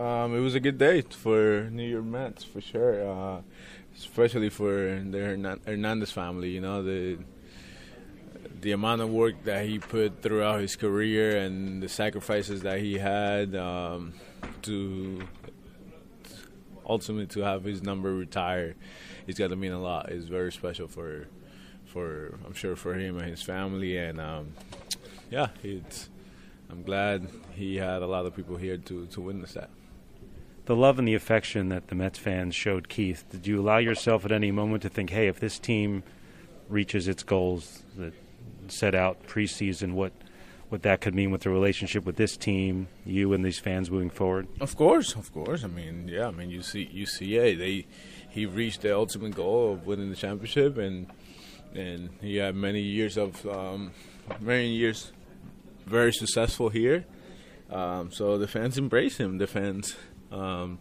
Um, it was a good day for New York Mets for sure, uh, especially for the Hernandez family. You know the the amount of work that he put throughout his career and the sacrifices that he had um, to ultimately to have his number retired, it's got to mean a lot. It's very special for for I'm sure for him and his family, and um, yeah, it's. I'm glad he had a lot of people here to to witness that the love and the affection that the Mets fans showed Keith, did you allow yourself at any moment to think, hey, if this team reaches its goals that set out preseason, what what that could mean with the relationship with this team, you and these fans moving forward? Of course, of course. I mean, yeah. I mean, you see, you see, yeah, they he reached the ultimate goal of winning the championship, and and he had many years of um, many years very successful here. Um, so the fans embrace him. The fans um,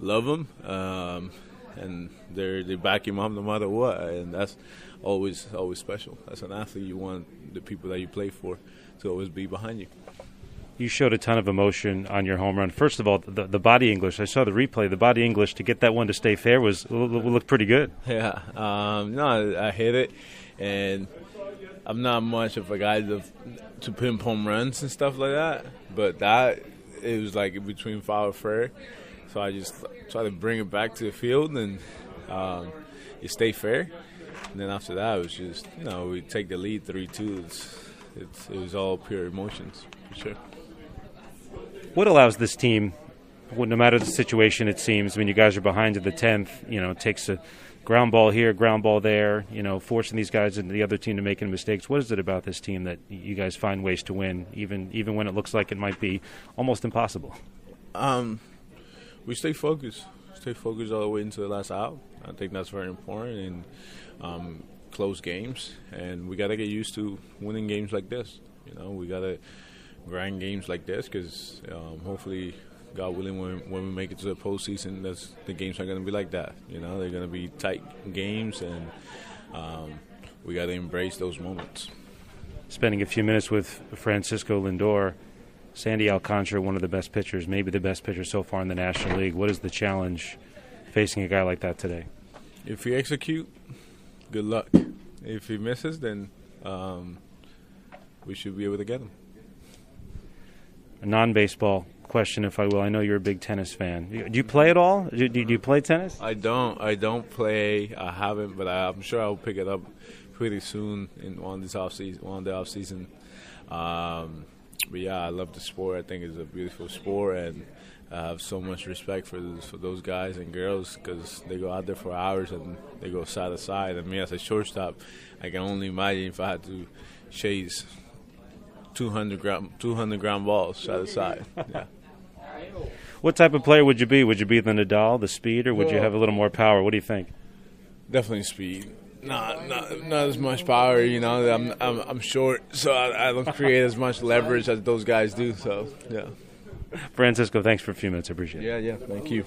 love them, um, and they're they back him up no matter what, and that's always always special. As an athlete, you want the people that you play for to always be behind you. You showed a ton of emotion on your home run. First of all, the, the body English. I saw the replay. The body English to get that one to stay fair was looked pretty good. Yeah, um, no, I hit it, and I'm not much of a guy to to pin home runs and stuff like that. But that it was like between foul and fair. So I just tried to bring it back to the field and um, it stayed fair. And then after that, it was just you know we take the lead three two. It's, it's it was all pure emotions for sure. What allows this team, no matter the situation, it seems when you guys are behind to the tenth, you know, it takes a ground ball here, ground ball there, you know, forcing these guys and the other team to making mistakes. What is it about this team that you guys find ways to win, even even when it looks like it might be almost impossible? Um, we stay focused. Stay focused all the way into the last out. I think that's very important in um, close games, and we got to get used to winning games like this. You know, we got to grind games like this because um, hopefully God willing, when, when we make it to the postseason, that's the games are going to be like that. You know, they're going to be tight games, and um, we got to embrace those moments. Spending a few minutes with Francisco Lindor, Sandy Alcantara, one of the best pitchers, maybe the best pitcher so far in the National League. What is the challenge facing a guy like that today? If he execute, good luck. If he misses, then um, we should be able to get him. A non-baseball question, if I will. I know you're a big tennis fan. Do you play at all? Do, do you play tennis? I don't. I don't play. I haven't, but I, am sure I'll pick it up pretty soon in on this off season, on the off season. Um, but yeah, I love the sport. I think it's a beautiful sport, and I have so much respect for those, for those guys and girls because they go out there for hours and they go side to side. And me as a shortstop, I can only imagine if I had to chase 200 ground 200 ground balls side to side. Yeah. What type of player would you be? Would you be the Nadal, the speed, or would you have a little more power? What do you think? Definitely speed. Not, not, not as much power. You know, I'm, I'm, I'm short, so I, I don't create as much leverage as those guys do. So, yeah. Francisco, thanks for a few minutes. I appreciate it. Yeah, yeah. Thank you.